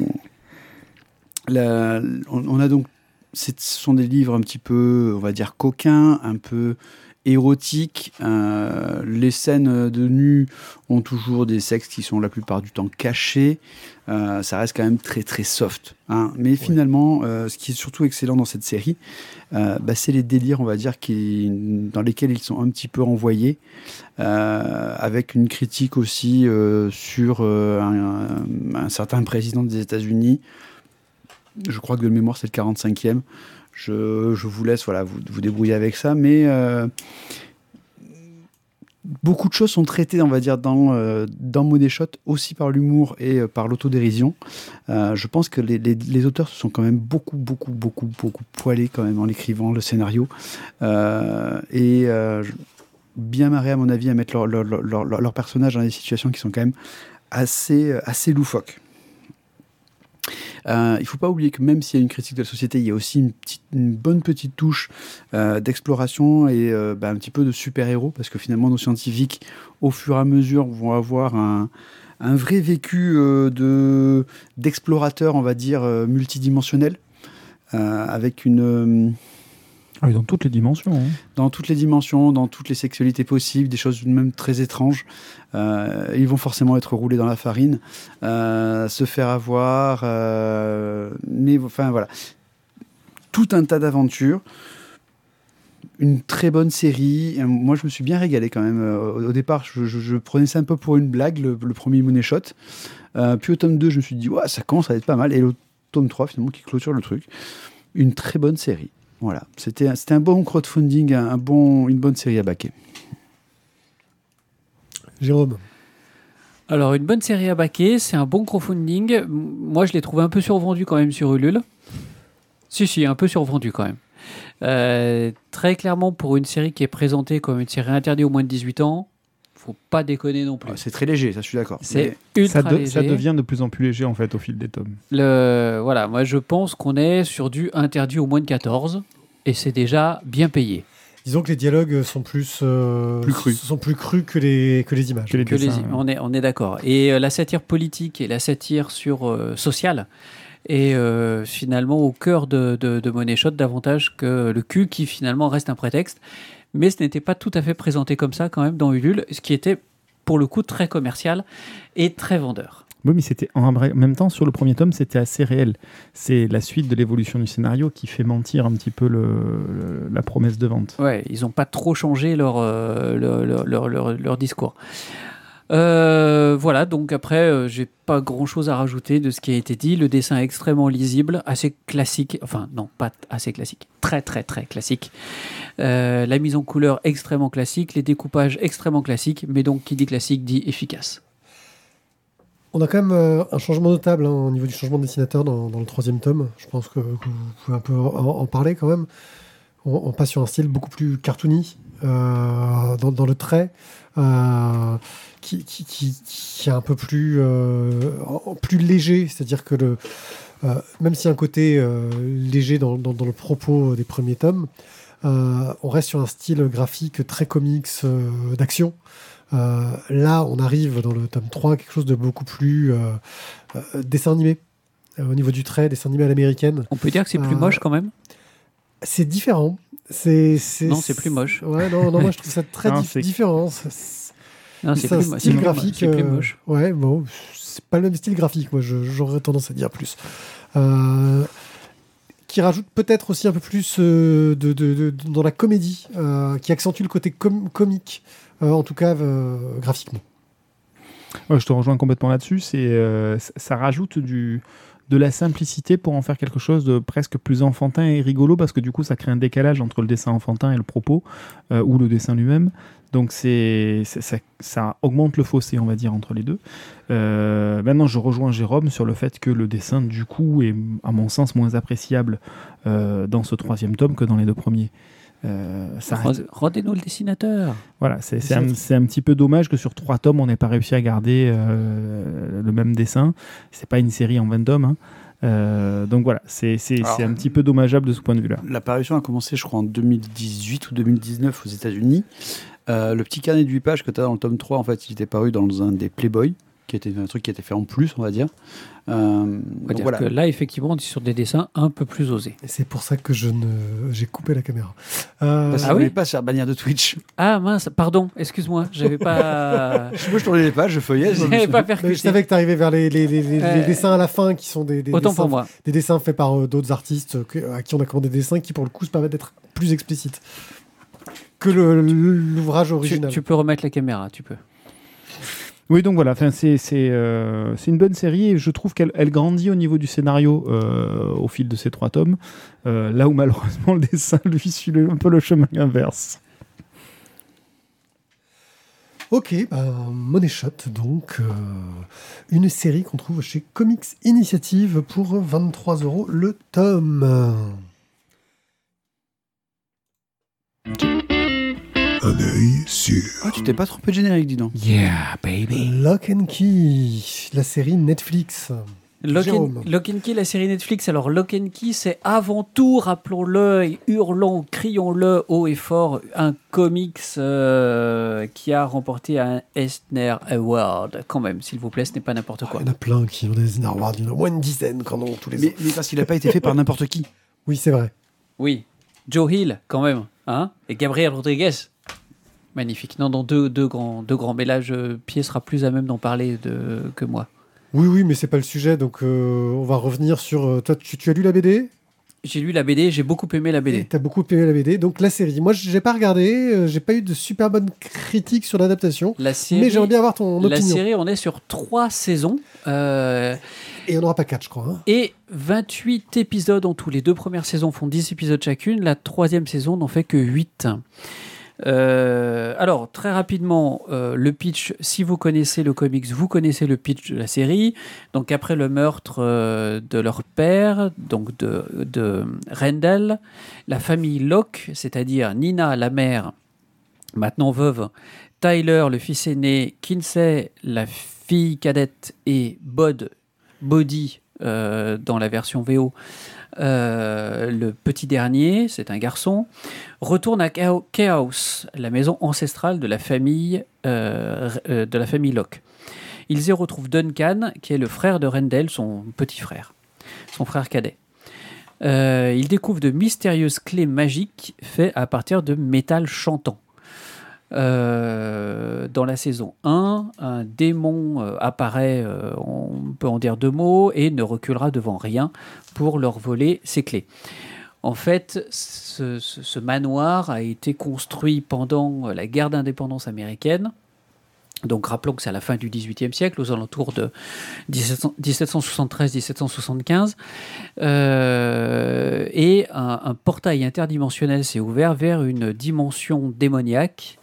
on, a donc ce sont des livres un petit peu, on va dire, coquins, un peu érotique. Euh, les scènes de nu ont toujours des sexes qui sont la plupart du temps cachés. Euh, ça reste quand même très très soft. hein. Mais finalement, euh, ce qui est surtout excellent dans cette série, bah, c'est les délires, on va dire, qui, dans lesquels ils sont un petit peu envoyés, avec une critique aussi sur un, un certain président des États-Unis. Je crois que de mémoire, c'est le 45e. Je, vous laisse voilà, vous, vous débrouiller avec ça, mais euh, beaucoup de choses sont traitées, on va dire, dans, euh, dans aussi par l'humour et euh, par l'autodérision. Euh, je pense que les, auteurs se sont quand même beaucoup, beaucoup, beaucoup, beaucoup poilés quand même en écrivant le scénario. Et bien marré, à mon avis, à mettre leur, leur, leur, leur- leur personnage dans des situations qui sont quand même assez, assez loufoques. Euh, il ne faut pas oublier que même s'il y a une critique de la société, il y a aussi une, bonne petite touche euh, d'exploration et euh, bah, un petit peu de super-héros, parce que finalement, nos scientifiques, au fur et à mesure, vont avoir un, vrai vécu de d'explorateur, on va dire, multidimensionnel, avec une... Ah dans toutes les dimensions. hein. dans toutes les dimensions, dans toutes les sexualités possibles, des choses même très étranges. Euh, ils vont forcément être roulés dans la farine, euh, se faire avoir, euh, mais enfin voilà, tout un tas d'aventures. Une très bonne série. Moi, je me suis bien régalé quand même. Au départ, je, prenais ça un peu pour une blague, le, premier Money Shot. Puis au tome 2, je me suis dit, ouais, ça commence à être pas mal. Et le tome 3, finalement, qui clôture le truc. Une très bonne série. Voilà, c'était un- c'était un bon crowdfunding, un, un bon, une bonne série à baquer. Jérôme. Alors, une bonne série à baquer, c'est un bon crowdfunding. Moi, je l'ai trouvé un peu survendu quand même sur Ulule. Si, si, un peu survendu quand même. Euh, très clairement, pour une série qui est présentée comme une série interdite aux moins de 18 ans, faut pas déconner non plus. Ah, C'est très léger, ça je suis d'accord. C'est ultra Ça, de- léger. ça devient de plus en plus léger en fait au fil des tomes. Le, voilà, moi je pense qu'on est sur du interdit au moins de 14 et c'est déjà bien payé. Disons que les dialogues sont plus, euh, Plus crus. sont plus crus que les, que les images. Que les Que dessins, on est, on est d'accord. Et euh, la satire politique et la satire sur euh, sociale est euh, finalement au cœur de, de, de Money Shot davantage que le cul qui finalement reste un prétexte. Mais ce n'était pas tout à fait présenté comme ça quand même dans Ulule, ce qui était pour le coup très commercial et très vendeur. Oui, mais c'était en même temps, sur le premier tome, c'était assez réel. C'est la suite de l'évolution du scénario qui fait mentir un petit peu le- le- la promesse de vente. Ouais, ils n'ont pas trop changé leur, euh, leur- leur- leur discours. Euh, voilà, donc après, euh, j'ai pas grand chose à rajouter de ce qui a été dit. Le dessin est extrêmement lisible, assez classique. Enfin, non, pas assez classique. Très, très, très classique. Euh, la mise en couleur extrêmement classique. Les découpages extrêmement classiques. Mais donc, qui dit classique dit efficace. On a quand même euh, un changement notable hein, au niveau du changement de dessinateur dans, le troisième tome. Je pense que, vous pouvez un peu en, parler quand même. On, passe sur un style beaucoup plus cartoony dans, le trait, qui, qui, qui- qui est un peu plus, euh, plus léger. C'est-à-dire que le, euh, même s'il y a un côté euh, léger dans, dans- dans le propos des premiers tomes, euh, on reste sur un style graphique très comics euh, d'action. Euh, là, on arrive dans le tome 3 à quelque chose de beaucoup plus euh, euh, dessin animé. Euh, au niveau du trait, dessin animé à l'américaine. On peut dire que c'est plus Euh, moche quand même? C'est différent. C'est, c'est, Non, c'est plus moche. Ouais, non, non, moi je trouve ça très Non, dif- c'est- différent. C'est, Non, c'est plus, style graphique. C'est plus euh, moche. ouais, bon, c'est pas le même style graphique, moi je- j'aurais tendance à dire plus. Euh, qui rajoute peut-être aussi un peu plus euh, de, de- de- de- dans la comédie, euh, qui accentue le côté com- comique, euh, en tout cas euh, graphiquement. Ouais, je te rejoins complètement là-dessus. C'est, euh, ça- ça rajoute du, de la simplicité pour en faire quelque chose de presque plus enfantin et rigolo parce que du coup, ça crée un décalage entre le dessin enfantin et le propos euh, ou le dessin lui-même. Donc, c'est, ça, ça augmente le fossé, on va dire, entre les deux. Euh, maintenant, je rejoins Jérôme sur le fait que le dessin, du coup, est, à mon sens, moins appréciable euh, dans ce troisième tome que dans les deux premiers. Euh, ça Rendez-nous le dessinateur. voilà, c'est c'est un, c'est un petit peu dommage que sur trois tomes, on n'ait pas réussi à garder euh, le même dessin. C'est pas une série en 20 tomes. hein. Euh, donc voilà, c'est c'est- Alors, c'est un petit peu dommageable de ce point de vue-là. L'apparition a commencé, je crois, en 2018 ou 2019 aux États-Unis. Euh, le petit carnet de 8 pages que tu as dans le tome 3, en fait, il était paru dans un des Playboy. Qui était un truc qui a été fait en plus, on va dire. Euh, On va donc dire voilà. que là, effectivement, on est sur des dessins un peu plus osés. C'est pour ça que je ne, j'ai coupé la caméra. Euh, Parce que Ah oui pas se faire bannir de Twitch. Ah mince, pardon, excuse-moi, j'avais pas, Moi, je tournais les pages, je feuillais. j'avais pas je savais que tu arrivais vers les, les- les- les- les dessins à la fin qui sont des, des Autant dessins, pour moi. des dessins faits par euh, d'autres artistes que- à qui on a commandé des dessins qui, pour le coup, se permettent d'être plus explicites que l'ouvrage Tu, original. tu peux remettre la caméra, tu peux. Oui, donc voilà, euh, c'est une bonne série et je trouve qu'elle elle grandit au niveau du scénario euh, au fil de ces trois tomes, euh, là où malheureusement le dessin lui suit un peu le chemin inverse. Ok, bah, Money Shot, donc une série qu'on trouve chez Comics Initiative pour 23 euros le tome. Un œil sur. Ah, tu t'es pas trompé de générique, dis donc. Yeah, baby. Lock and Key, la série Netflix. Lock and, Lock and Key, la série Netflix. Alors, Lock and Key, c'est avant tout, rappelons-le et hurlons, crions-le haut et fort, un comics euh, qui a remporté un Eisner Award. Quand même, s'il vous plaît, ce n'est pas n'importe Ah, quoi. Il y en a plein qui ont des Awards, il y en a au moins une dizaine quand ont tous les ans. Mais, mais parce qu'il n'a pas été fait par n'importe qui. Oui, c'est vrai. Oui, Joe Hill, quand même. Hein et Gabriel Rodriguez. Magnifique. Non, non, deux, deux grands, deux grands. Mais là, je, Pierre sera plus à même d'en parler de, que moi. Oui, oui, mais c'est pas le sujet, donc euh, on va revenir sur. euh, toi, tu, tu as lu la BD J'ai lu la BD, j'ai beaucoup aimé la BD. T'as beaucoup aimé la BD, donc la série. Moi, j'ai pas regardé, euh, j'ai pas eu de super bonnes critiques sur l'adaptation, La série, mais j'aimerais bien avoir ton la opinion. série, on est sur trois saisons. euh, Et on n'aura pas quatre, je crois. hein. Et 28 épisodes en tout. Les deux premières saisons font 10 épisodes chacune. La troisième saison n'en fait que 8. Euh, alors, très rapidement, euh, le pitch, si vous connaissez le comics, vous connaissez le pitch de la série. Donc, après le meurtre euh, de leur père, donc de, de Rendell, la famille Locke, c'est-à-dire Nina, la mère, maintenant veuve, Tyler, le fils aîné, Kinsey, la fille cadette, et Bod, dans la version VO, euh, le petit dernier, c'est un garçon, retourne à Chao- Chaos, la maison ancestrale de la famille, euh, euh, de la famille Locke. Ils y retrouvent Duncan, qui est le frère de Rendell, son petit frère, son frère cadet. Ils découvrent de mystérieuses clés magiques faites à partir de métal chantant. Euh, dans la saison 1, un démon euh, apparaît, euh, on peut en dire deux mots, et ne reculera devant rien pour leur voler ses clés. En fait, ce, manoir a été construit pendant la guerre d'indépendance américaine. Donc rappelons que c'est à la fin du XVIIIe siècle, aux alentours de 1700 1773-1775. Euh, et un, portail interdimensionnel s'est ouvert vers une dimension démoniaque,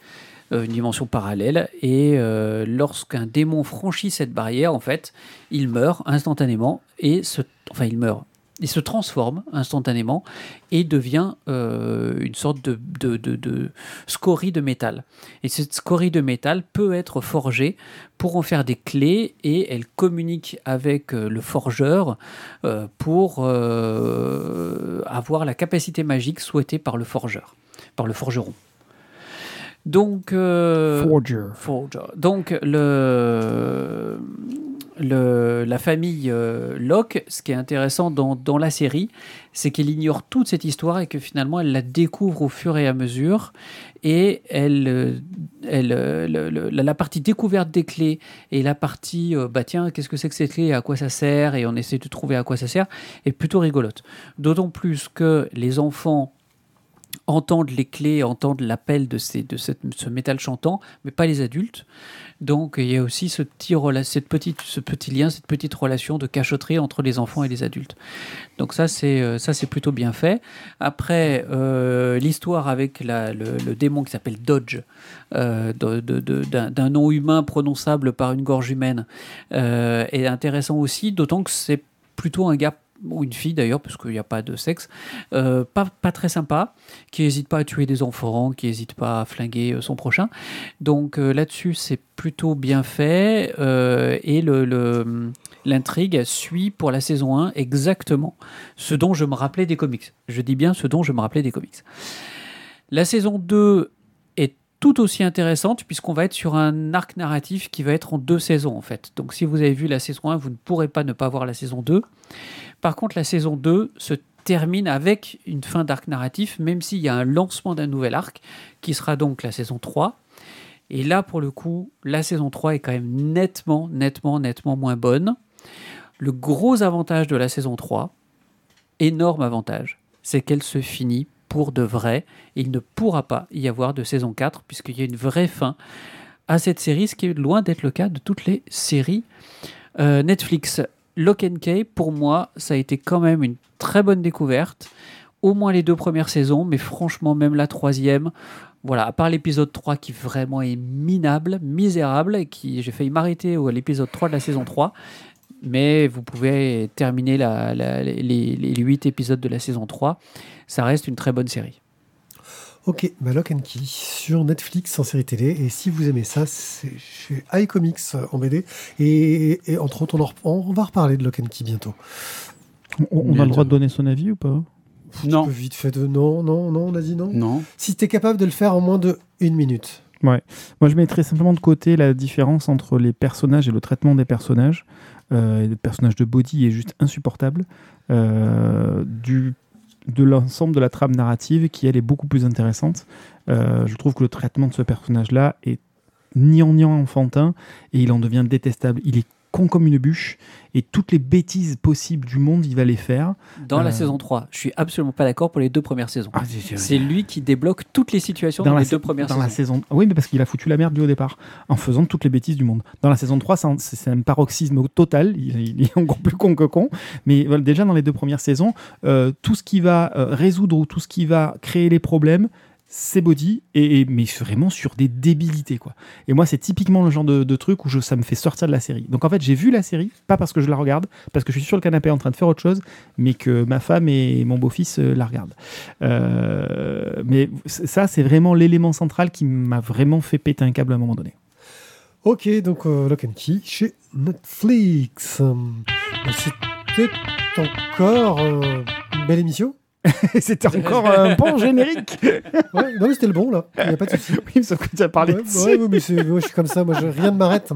une dimension parallèle. Et euh, lorsqu'un démon franchit cette barrière, en fait, il meurt instantanément et se, enfin il meurt. Il se transforme instantanément et devient euh, une sorte de, scorie de métal. Et cette scorie de métal peut être forgée pour en faire des clés et elle communique avec euh, le forgeur euh, pour euh, avoir la capacité magique souhaitée par le forgeron. Donc, euh, Forger. Forger. Donc, le, le, la famille euh, Locke, ce qui est intéressant dans, dans la série, c'est qu'elle ignore toute cette histoire et que finalement, elle la découvre au fur et à mesure. Et elle, euh, elle, le- le- la partie découverte des clés et la partie, euh, bah tiens, qu'est-ce que c'est que cette clé et à quoi ça sert Et on essaie de trouver à quoi ça sert, est plutôt rigolote. D'autant plus que les enfants entendent les clés, entendent l'appel de, ces, de cette- ce métal chantant, mais pas les adultes. Donc il y a aussi ce petit, cette petite, ce petit lien, cette petite relation de cachotterie entre les enfants et les adultes. Donc ça c'est euh, ça c'est plutôt bien fait. Après euh, l'histoire avec la- le, démon qui s'appelle Dodge, euh, de- de- d'un nom humain prononçable par une gorge humaine, est intéressant aussi, d'autant que c'est plutôt un gars ou une fille d'ailleurs, parce qu'il n'y a pas de sexe, euh, pas, pas très sympa, qui n'hésite pas à tuer des enfants, qui n'hésite pas à flinguer euh, son prochain. Donc euh, là-dessus, c'est plutôt bien fait. et le, le- l'intrigue suit pour la saison 1 exactement ce dont je me rappelais des comics. Je dis bien ce dont je me rappelais des comics. La saison 2 est tout aussi intéressante puisqu'on va être sur un arc narratif qui va être en deux saisons en fait. Donc si vous avez vu la saison 1, vous ne pourrez pas ne pas voir la saison 2. Par contre, la saison 2 se termine avec une fin d'arc narratif, même s'il y a un lancement d'un nouvel arc qui sera donc la saison 3. Et là, pour le coup, la saison 3 est quand même nettement, nettement, nettement moins bonne. Le gros avantage de la saison 3, énorme avantage, c'est qu'elle se finit pour de vrai. Il ne pourra pas y avoir de saison 4, puisqu'il y a une vraie fin à cette série, ce qui est loin d'être le cas de toutes les séries euh, Netflix. Lock and Key, pour moi, ça a été quand même une très bonne découverte. Au moins les deux premières saisons, mais franchement, même la troisième, voilà, à part l'épisode 3 qui vraiment est minable, misérable, et qui j'ai failli m'arrêter à l'épisode 3 de la saison 3, mais vous pouvez terminer la- la- les, les 8 épisodes de la saison 3. Ça reste une très bonne série. Ok, bah Lock and Key sur Netflix en série télé. Et si vous aimez ça, c'est chez iComics euh, en BD. Et, et entre autres, on, en rep- on va reparler de Lock and Key bientôt. On, on a le droit de donner son avis ou pas? Non. Tu peux vite fait de non, non, non, on a dit non? Non. Si tu es capable de le faire en moins de une minute. Moi, je mettrais simplement de côté la différence entre les personnages et le traitement des personnages. Euh, le personnage de Body est juste insupportable. Euh, du, de l'ensemble de la trame narrative, qui elle est beaucoup plus intéressante. Euh, je trouve que le traitement de ce personnage-là est niant enfantin et il en devient détestable. Il est con comme une bûche et toutes les bêtises possibles du monde, il va les faire. Dans Euh. la saison 3, je suis absolument pas d'accord pour les deux premières saisons. Ah, c'est- lui qui débloque toutes les situations dans, les sa- deux premières dans saisons. la saison. Oui, mais parce qu'il a foutu la merde lui au départ, en faisant toutes les bêtises du monde. Dans la saison 3, c'est un- c'est c'est un paroxysme total. Il, il est encore plus con que con. Mais voilà, déjà dans les deux premières saisons, euh, tout ce qui va euh, résoudre ou tout ce qui va créer les problèmes, c'est Body, et, mais vraiment sur des débilités. quoi. Et moi, c'est typiquement le genre de, truc où ça me fait sortir de la série. Donc en fait, j'ai vu la série, pas parce que je la regarde, parce que je suis sur le canapé en train de faire autre chose, mais que ma femme et mon beau-fils euh, la regardent. Euh, mais ça, c'est vraiment l'élément central qui m'a vraiment fait péter un câble à un moment donné. Ok, donc euh, Lock and Key chez Netflix. Hum, C'était encore euh, une belle émission. C'était encore un bon générique. Ouais, non, mais c'était le bon là. Il n'y a pas de souci. oui, sauf que tu as parlé Ouais, de ouais, mais c'est- moi, je suis comme ça, moi je, rien ne m'arrête.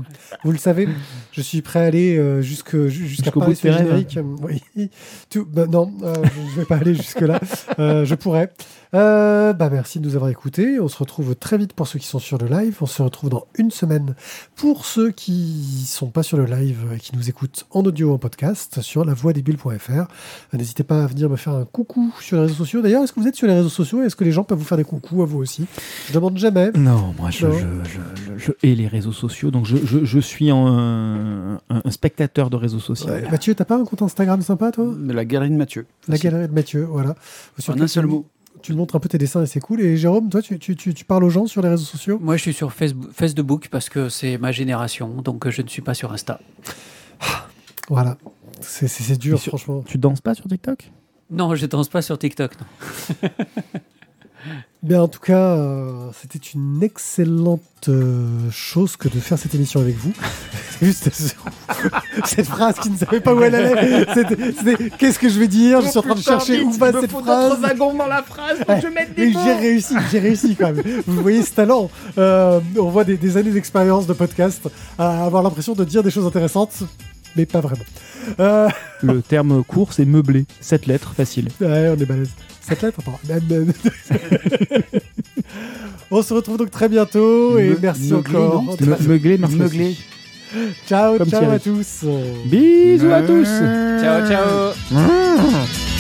Vous le savez, je suis prêt à aller euh, jusque, ju- jusqu'à Jusqu'au parler bout de tes générique. Oui. Tout, bah, non, euh, je ne vais pas aller jusque-là. Euh, je pourrais. Euh, bah, merci de nous avoir écoutés. On se retrouve très vite pour ceux qui sont sur le live. On se retrouve dans une semaine pour ceux qui sont pas sur le live et qui nous écoutent en audio ou en podcast sur lavoidesbulles.fr. N'hésitez pas à venir me faire un coucou sur les réseaux sociaux. D'ailleurs, est-ce que vous êtes sur les réseaux sociaux Est-ce que les gens peuvent vous faire des coucous à vous aussi? Je demande jamais. Non, moi je, Non. je, je, je- je hais les réseaux sociaux, donc je, je, je suis un, un- un spectateur de réseaux sociaux. Ouais. Mathieu, t'as pas un compte Instagram sympa, toi? La galerie de Mathieu. La galerie de Mathieu, voilà. Sur En un seul mot. Tu montres un peu tes dessins et c'est cool. Et Jérôme, toi, tu, tu, tu, tu parles aux gens sur les réseaux sociaux? Moi, je suis sur Facebook, parce que c'est ma génération, donc je ne suis pas sur Insta. Voilà. C'est- dur, sur- franchement. Tu danses pas sur TikTok? Non, je danse pas sur TikTok. Non. Bien, en tout cas, euh, c'était une excellente euh, chose que de faire cette émission avec vous. C'est Juste cette phrase qui ne savait pas où elle allait. C'était- Qu'est-ce que je vais dire? Je suis en train de chercher où va cette phrase. dans la phrase pour que je Mais j'ai réussi, j'ai réussi quand même. Vous voyez ce talent. Euh, on voit des, des années d'expérience de podcast à avoir l'impression de dire des choses intéressantes, mais pas vraiment. Euh, Le terme court, c'est meublé. Sept lettres, facile. ouais, on est balèze. Cette lettre, attends. on se retrouve donc très bientôt et Me- merci meuglé, encore. non Me- Meuglé, merci. Meuglé. Ciao, Comme ciao Thierry. à tous. Bisous à tous Ciao, ciao. Mmh.